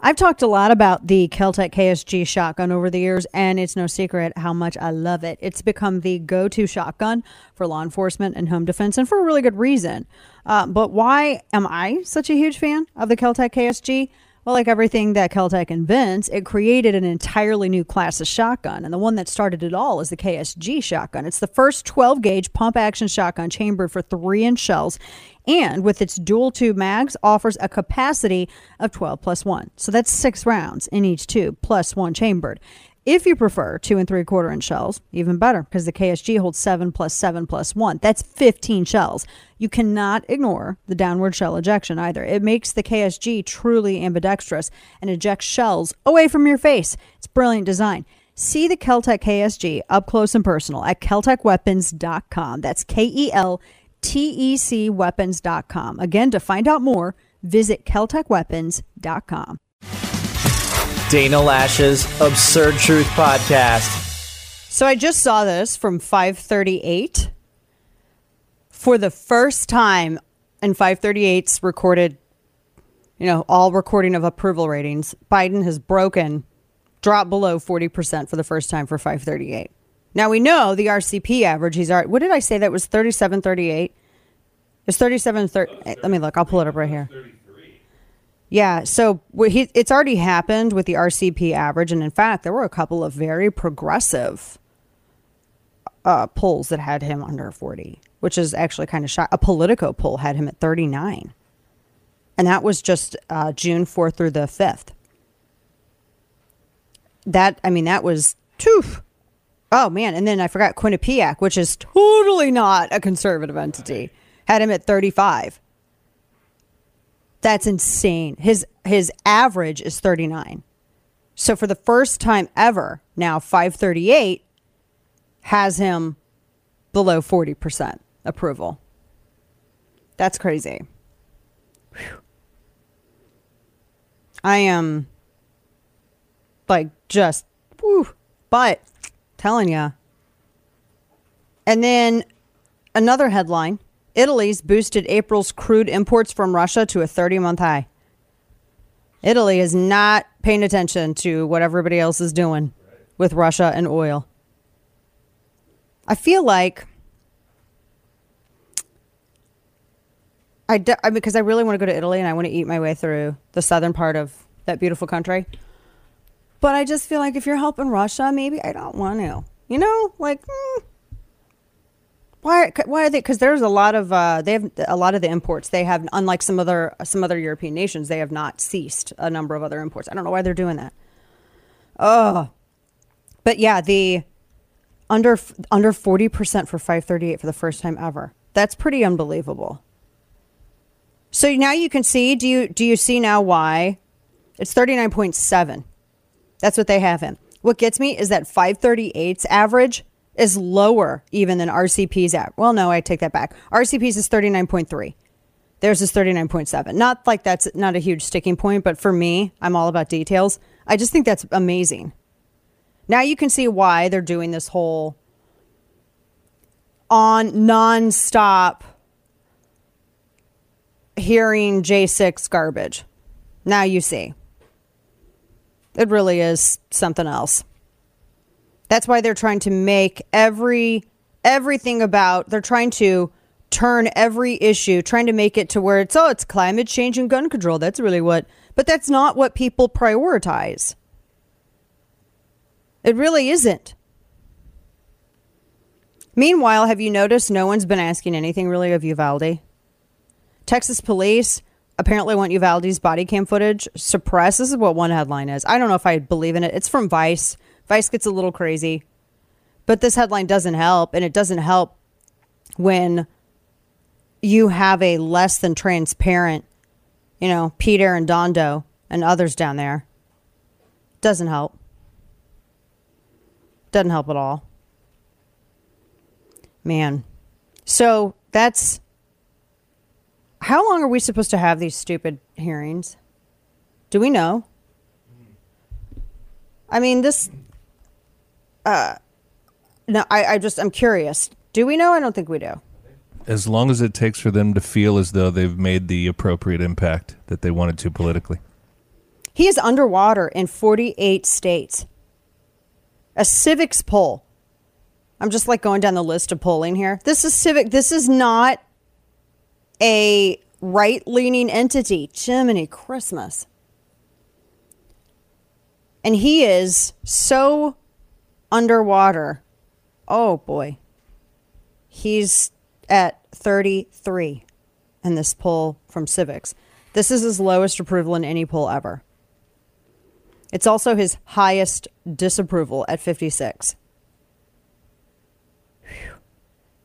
I've talked a lot about the Keltec KSG shotgun over the years, and it's no secret how much I love it. It's become the go to shotgun for law enforcement and home defense, and for a really good reason. Uh, but why am I such a huge fan of the Keltec KSG? Well, like everything that Keltec invents, it created an entirely new class of shotgun. And the one that started it all is the KSG shotgun. It's the first 12 gauge pump action shotgun chambered for three inch shells and with its dual tube mags offers a capacity of 12 plus 1 so that's six rounds in each tube plus one chambered. If you prefer two and three quarter inch shells even better because the ksg holds 7 plus 7 plus 1 that's 15 shells. You cannot ignore the downward shell ejection either. It makes the ksg truly ambidextrous and ejects shells away from your face. It's brilliant design. See the Keltec KSG up close and personal at keltecweapons.com. That's K E L tecweapons.com. Again, to find out more, visit keltecweapons.com. Dana Loesch's Absurd Truth Podcast. So I just saw this from 538. For the first time in 538's recorded, you know, all recording of approval ratings, Biden has broken, dropped below 40% for the first time for 538. Now we know the RCP average. He's what did I say? That was 37 38. It's 37 30. Let me look. I'll pull it up right here. Yeah, so it's already happened with the RCP average. And in fact, there were a couple of very progressive uh, polls that had him under 40, which is actually kind of shocking. A Politico poll had him at 39. And that was just uh, June 4th through the 5th. That, I mean, that was, toof Oh man, and then I forgot Quinnipiac, which is totally not a conservative entity. Had him at 35. That's insane. His his average is 39. So for the first time ever, now 538 has him below 40% approval. That's crazy. Whew. I am like just whew, but Telling you. And then another headline Italy's boosted April's crude imports from Russia to a 30 month high. Italy is not paying attention to what everybody else is doing with Russia and oil. I feel like I, de- I because I really want to go to Italy and I want to eat my way through the southern part of that beautiful country. But I just feel like if you're helping Russia, maybe I don't want to. You know, like mm, why? Why are they? Because there's a lot of uh, they have a lot of the imports. They have, unlike some other some other European nations, they have not ceased a number of other imports. I don't know why they're doing that. Oh, but yeah, the under under forty percent for five thirty eight for the first time ever. That's pretty unbelievable. So now you can see. Do you do you see now why it's thirty nine point seven? That's what they have him. What gets me is that 538's average is lower even than RCP's at. Well, no, I take that back. RCP's is 39.3. Theirs is 39.7. Not like that's not a huge sticking point, but for me, I'm all about details. I just think that's amazing. Now you can see why they're doing this whole on nonstop hearing J6 garbage. Now you see. It really is something else. That's why they're trying to make every everything about they're trying to turn every issue, trying to make it to where it's oh, it's climate change and gun control. That's really what but that's not what people prioritize. It really isn't. Meanwhile, have you noticed no one's been asking anything really of Uvalde? Texas police apparently want Uvalde's body cam footage suppressed. This is what one headline is. I don't know if I believe in it. It's from Vice. Vice gets a little crazy. But this headline doesn't help. And it doesn't help when you have a less than transparent, you know, Peter Pete Arredondo and others down there. Doesn't help. Doesn't help at all. Man. So that's how long are we supposed to have these stupid hearings? Do we know? I mean, this. Uh, no, I, I just I'm curious. Do we know? I don't think we do. As long as it takes for them to feel as though they've made the appropriate impact that they wanted to politically. He is underwater in 48 states. A Civiqs poll. I'm just like going down the list of polling here. This is civic. This is not a right leaning entity. Jiminy Christmas. And he is so underwater. Oh boy. He's at 33 in this poll from Civiqs. This is his lowest approval in any poll ever. It's also his highest disapproval at 56. Whew.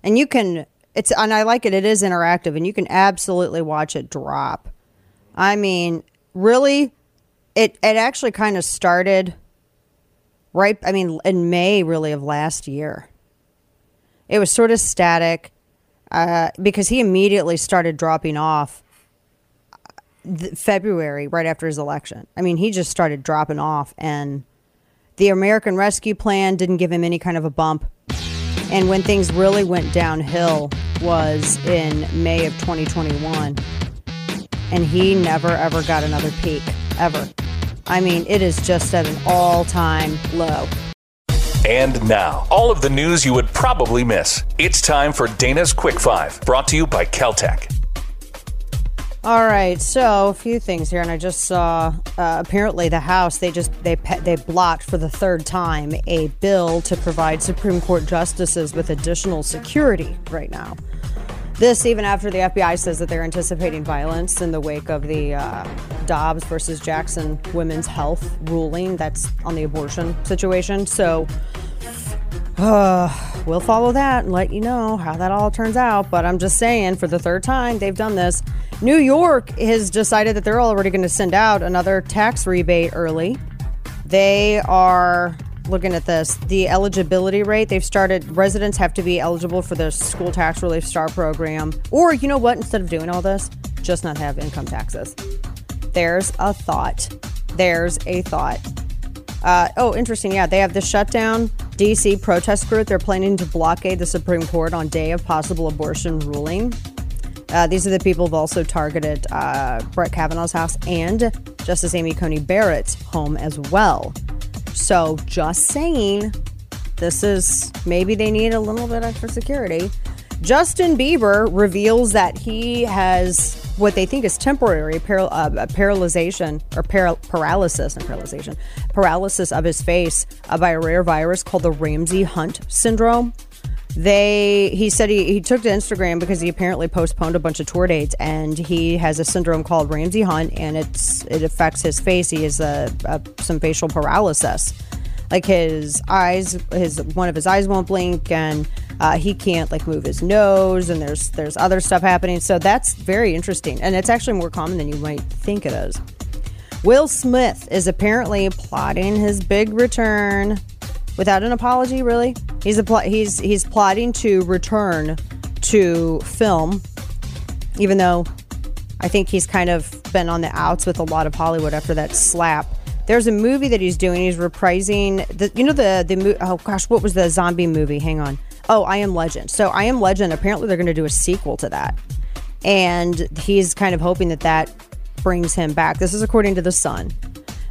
And you can it's and I like it it is interactive and you can absolutely watch it drop. I mean, really it it actually kind of started right I mean in May really of last year. It was sort of static uh, because he immediately started dropping off th- February right after his election. I mean, he just started dropping off and the American Rescue Plan didn't give him any kind of a bump. And when things really went downhill was in May of 2021. And he never ever got another peak ever. I mean, it is just at an all-time low. And now, all of the news you would probably miss. It's time for Dana's Quick Five, brought to you by Keltec. All right, so a few things here, and I just saw uh, apparently the House they just they they blocked for the third time a bill to provide Supreme Court justices with additional security right now. This even after the FBI says that they're anticipating violence in the wake of the uh, Dobbs versus Jackson women's health ruling that's on the abortion situation. So uh, we'll follow that and let you know how that all turns out. But I'm just saying, for the third time, they've done this. New York has decided that they're already going to send out another tax rebate early. They are looking at this the eligibility rate they've started residents have to be eligible for the school tax relief star program or you know what instead of doing all this just not have income taxes there's a thought there's a thought uh, oh interesting yeah they have the shutdown dc protest group they're planning to blockade the supreme court on day of possible abortion ruling uh, these are the people who've also targeted uh, Brett Kavanaugh's house and Justice Amy Coney Barrett's home as well. So, just saying, this is maybe they need a little bit extra security. Justin Bieber reveals that he has what they think is temporary paral- uh, paralyzation or paral- paralysis, and paralyzation, paralysis of his face uh, by a rare virus called the Ramsay Hunt syndrome. They he said he, he took to instagram because he apparently postponed a bunch of tour dates and he has a syndrome called ramsay hunt and it's it affects his face. He has a, a, some facial paralysis. Like his eyes his one of his eyes won't blink and uh, he can't like move his nose and there's there's other stuff happening so that's very interesting and it's actually more common than you might think it is will smith is apparently plotting his big return without an apology. Really, he's a pl- he's he's plotting to return to film, even though I think he's kind of been on the outs with a lot of Hollywood after that slap. There's a movie that he's doing. He's reprising the you know the the oh gosh what was the zombie movie? Hang on. Oh, I Am Legend. So I Am Legend. Apparently they're going to do a sequel to that, and he's kind of hoping that that brings him back. This is according to the Sun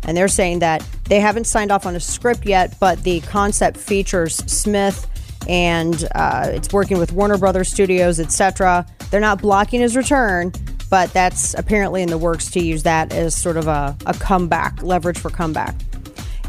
and they're saying that they haven't signed off on a script yet, but the concept features Smith and uh, it's working with Warner Brothers Studios, etc. They're not blocking his return, but that's apparently in the works to use that as sort of a, a comeback, leverage for comeback.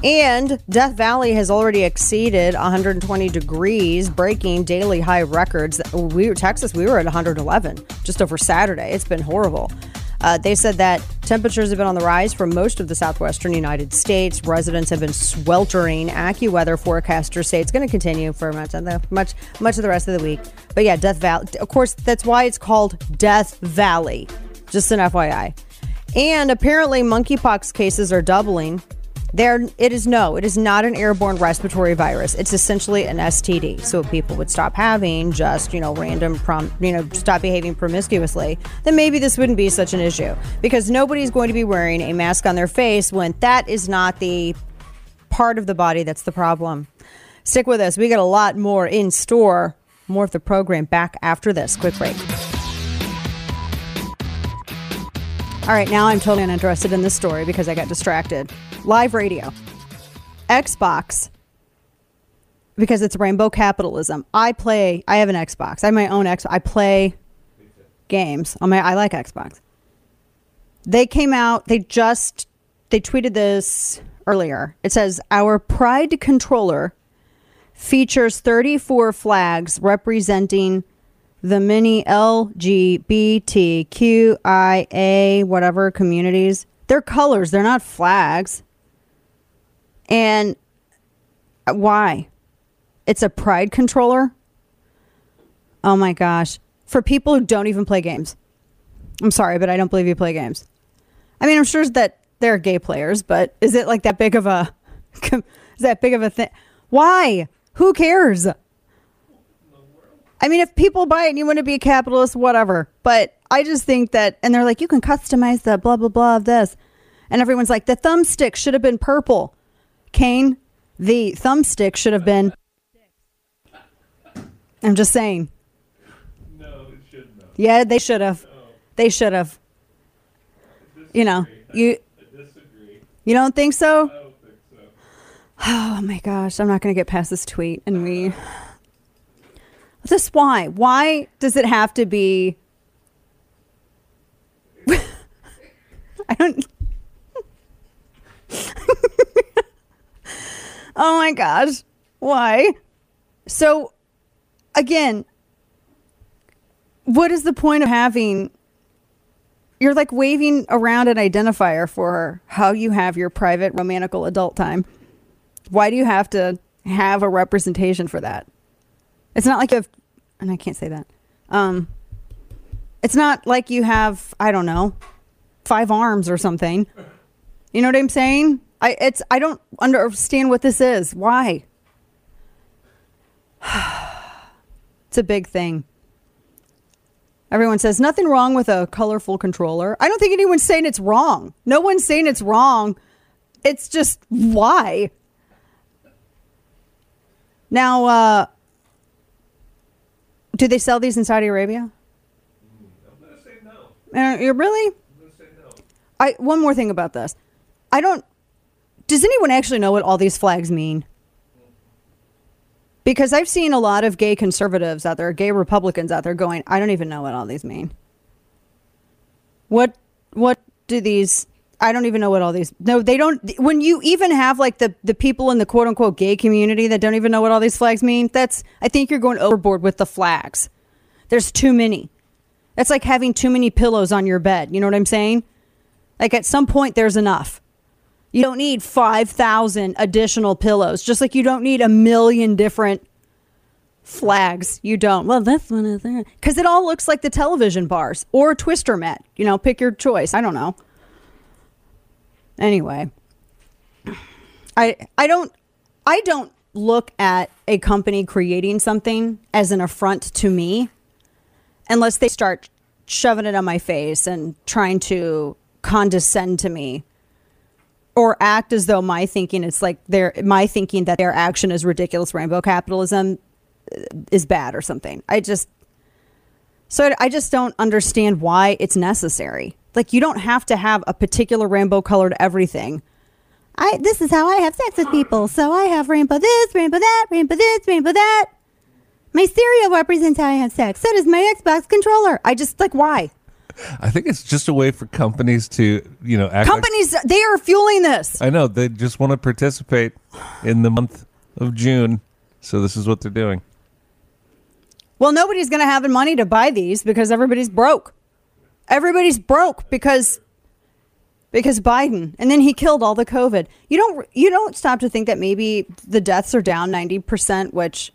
And Death Valley has already exceeded 120 degrees, breaking daily high records. We Texas, we were at 111 just over Saturday. It's been horrible. Uh, they said that temperatures have been on the rise for most of the southwestern United States. Residents have been sweltering. AccuWeather forecasters say it's going to continue for much of the much much of the rest of the week. But yeah, Death Valley. Of course, that's why it's called Death Valley. Just an FYI. And apparently, monkeypox cases are doubling. There, it is no, it is not an airborne respiratory virus. It's essentially an STD. So if people would stop having just, you know, random, prom, you know, stop behaving promiscuously, then maybe this wouldn't be such an issue because nobody's going to be wearing a mask on their face when that is not the part of the body that's the problem. Stick with us. We got a lot more in store. More of the program back after this quick break. All right, now I'm totally uninterested in this story because I got distracted. Live radio, Xbox, because it's rainbow capitalism. I play. I have an Xbox. I have my own Xbox. I play games on my. I like Xbox. They came out. They just they tweeted this earlier. It says our Pride controller features 34 flags representing the many LGBTQIA whatever communities. They're colors, they're not flags. And why? It's a pride controller? Oh my gosh. For people who don't even play games. I'm sorry, but I don't believe you play games. I mean, I'm sure that there are gay players, but is it like that big of a is that big of a thing? Why? Who cares? I mean, if people buy it and you want to be a capitalist, whatever. But I just think that, and they're like, you can customize the blah, blah, blah of this. And everyone's like, the thumbstick should have been purple. Kane, the thumbstick should have been. I'm just saying. No, it shouldn't have. Yeah, they should have. They should have. You know, you you don't think so? I don't think so. Oh my gosh, I'm not going to get past this tweet and we. This why? Why does it have to be? I don't. oh my gosh, why? So, again, what is the point of having? You're like waving around an identifier for how you have your private romantical adult time why do you have to have a representation for that? It's not like you have, and I can't say that. Um, it's not like you have, I don't know, five arms or something. You know what I'm saying? I it's I don't understand what this is. Why? it's a big thing. Everyone says nothing wrong with a colorful controller. I don't think anyone's saying it's wrong. No one's saying it's wrong. It's just why? Now, uh, do they sell these in Saudi Arabia? I'm gonna say no. Uh, you really? I'm gonna say no. I one more thing about this. I don't. Does anyone actually know what all these flags mean? Because I've seen a lot of gay conservatives out there, gay Republicans out there, going, "I don't even know what all these mean." What what do these? I don't even know what all these. No, they don't. When you even have like the the people in the quote unquote gay community that don't even know what all these flags mean, that's I think you're going overboard with the flags. There's too many. That's like having too many pillows on your bed. You know what I'm saying? Like at some point, there's enough. You don't need 5,000 additional pillows, just like you don't need a million different flags. You don't. Well, this one is there. Because it all looks like the television bars or a twister mat. You know, pick your choice. I don't know. Anyway, I I don't I don't look at a company creating something as an affront to me unless they start shoving it on my face and trying to condescend to me or act as though my thinking it's like their my thinking that their action is ridiculous rainbow capitalism uh, is bad or something. I just so I- just don't understand why it's necessary. Like you don't have to have a particular rainbow colored everything. I this is how I have sex with people. So I have rainbow this, rainbow that, rainbow this, rainbow that. My cereal represents how I have sex. So does my Xbox controller. I just like why? I think it's just a way for companies to, you know, act like- Companies they are fueling this. I know they just want to participate in the month of June, so this is what they're doing. Well, nobody's going to have the money to buy these because everybody's broke. Everybody's broke because because Biden, and then he killed all the COVID. You don't you don't stop to think that maybe the deaths are down ninety percent, which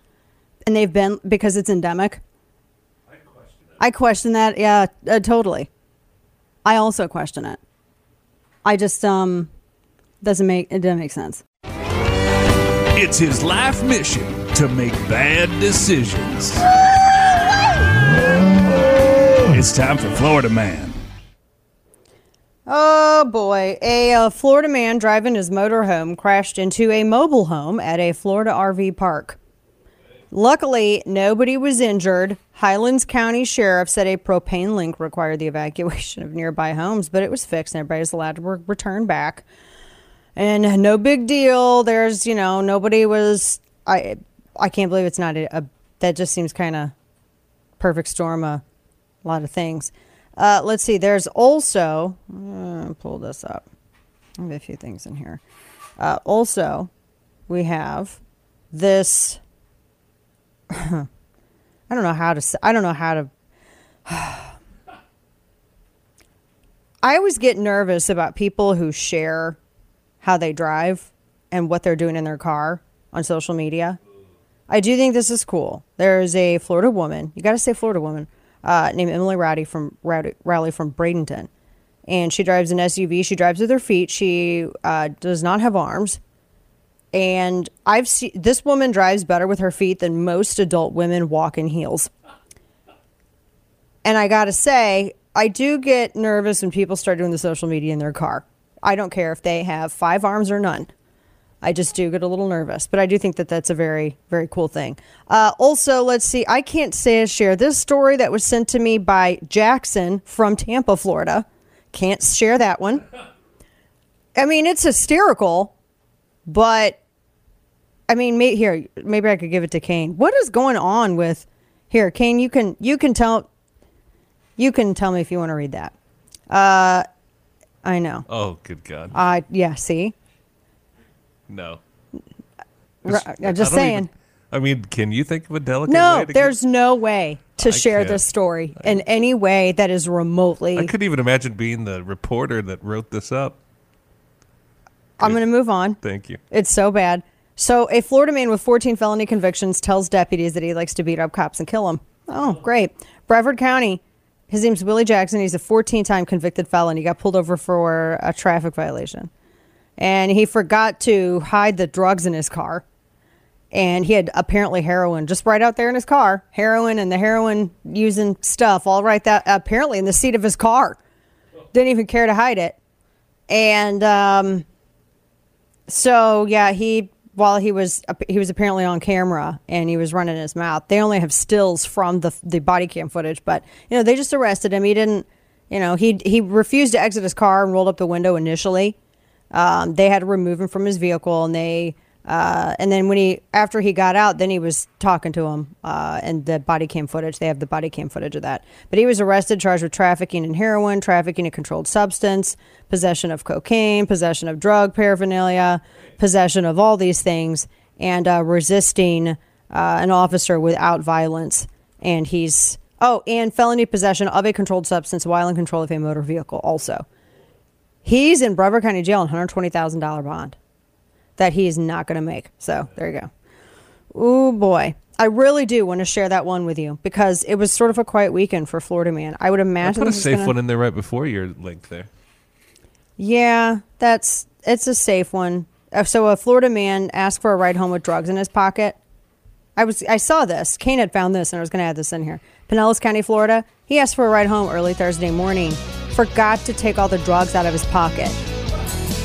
and they've been because it's endemic. I question that. Yeah, uh, totally. I also question it. I just um doesn't make it doesn't make sense. It's his life mission to make bad decisions. It's time for Florida Man. Oh boy. A uh, Florida man driving his motorhome crashed into a mobile home at a Florida RV park. Luckily, nobody was injured. Highlands County Sheriff said a propane link required the evacuation of nearby homes, but it was fixed and everybody's allowed to re- return back. And no big deal. There's, you know, nobody was. I I can't believe it's not a. a that just seems kind of perfect storm. A lot of things. Uh, let's see. There's also. Uh, pull this up. I have a few things in here. Uh, also, we have this. I don't know how to. I don't know how to. I always get nervous about people who share how they drive and what they're doing in their car on social media. I do think this is cool. There's a Florida woman, you got to say Florida woman, uh, named Emily Rowdy from Rowdy, from Bradenton. And she drives an SUV. She drives with her feet. She uh, does not have arms. And I've seen this woman drives better with her feet than most adult women walk in heels. And I got to say, I do get nervous when people start doing the social media in their car. I don't care if they have five arms or none. I just do get a little nervous, but I do think that that's a very, very cool thing. Uh, also, let's see. I can't say share this story that was sent to me by Jackson from Tampa, Florida. Can't share that one. I mean, it's hysterical, but I mean, may, here maybe I could give it to Kane. What is going on with here, Kane? You can you can tell you can tell me if you want to read that. Uh, I know. Oh, good God. Uh, yeah. See, no. R- I I'm just don't saying. even- I mean, can you think of a delicate way No, to there's no way to I share can't. this story in any way that is remotely. I couldn't even imagine being the reporter that wrote this up. I'm going to move on. Thank you. It's so bad. So, a Florida man with 14 felony convictions tells deputies that he likes to beat up cops and kill them. Oh, great. Bradford County. His name's Willie Jackson. He's a 14 time convicted felon. He got pulled over for a traffic violation. And he forgot to hide the drugs in his car. And he had apparently heroin just right out there in his car. Heroin and the heroin using stuff all right that apparently in the seat of his car. Didn't even care to hide it. And um, so yeah, he while he was he was apparently on camera and he was running his mouth. They only have stills from the the body cam footage, but you know they just arrested him. He didn't, you know, he he refused to exit his car and rolled up the window initially. Um, they had to remove him from his vehicle, and they uh, and then when he after he got out, then he was talking to him, uh, and the body cam footage. They have the body cam footage of that. But he was arrested, charged with trafficking in heroin, trafficking a controlled substance, possession of cocaine, possession of drug paraphernalia, possession of all these things, and uh, resisting uh, an officer without violence. And he's oh, and felony possession of a controlled substance while in control of a motor vehicle. Also, he's in Brevard County Jail on hundred twenty thousand dollar bond that he is not going to make. So there you go. Oh boy. I really do want to share that one with you because it was sort of a quiet weekend for Florida man. I would imagine. I put a safe gonna- one in there right before your link there. Yeah, that's it's a safe one. Uh, So a Florida man asked for a ride home with drugs in his pocket. I was I saw this. Kane had found this, and I was going to add this in here. Pinellas County, Florida. He asked for a ride home early Thursday morning. Forgot to take all the drugs out of his pocket.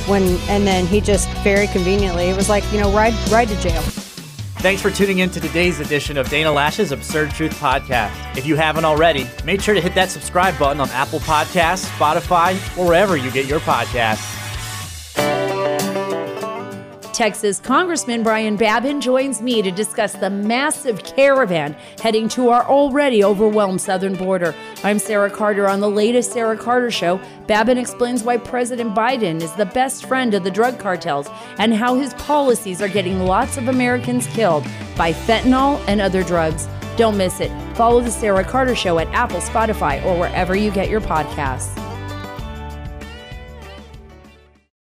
When and then he just very conveniently it was like you know ride ride to jail. Thanks for tuning in to today's edition of Dana Loesch's Absurd Truth Podcast. If you haven't already, make sure to hit that subscribe button on Apple Podcasts, Spotify, or wherever you get your podcasts. Texas Congressman Brian Babin joins me to discuss the massive caravan heading to our already overwhelmed southern border. I'm Sarah Carter on the latest Sarah Carter Show. Babin explains why President Biden is the best friend of the drug cartels and how his policies are getting lots of Americans killed by fentanyl and other drugs. Don't miss it. Follow the Sarah Carter Show at Apple, Spotify, or wherever you get your podcasts.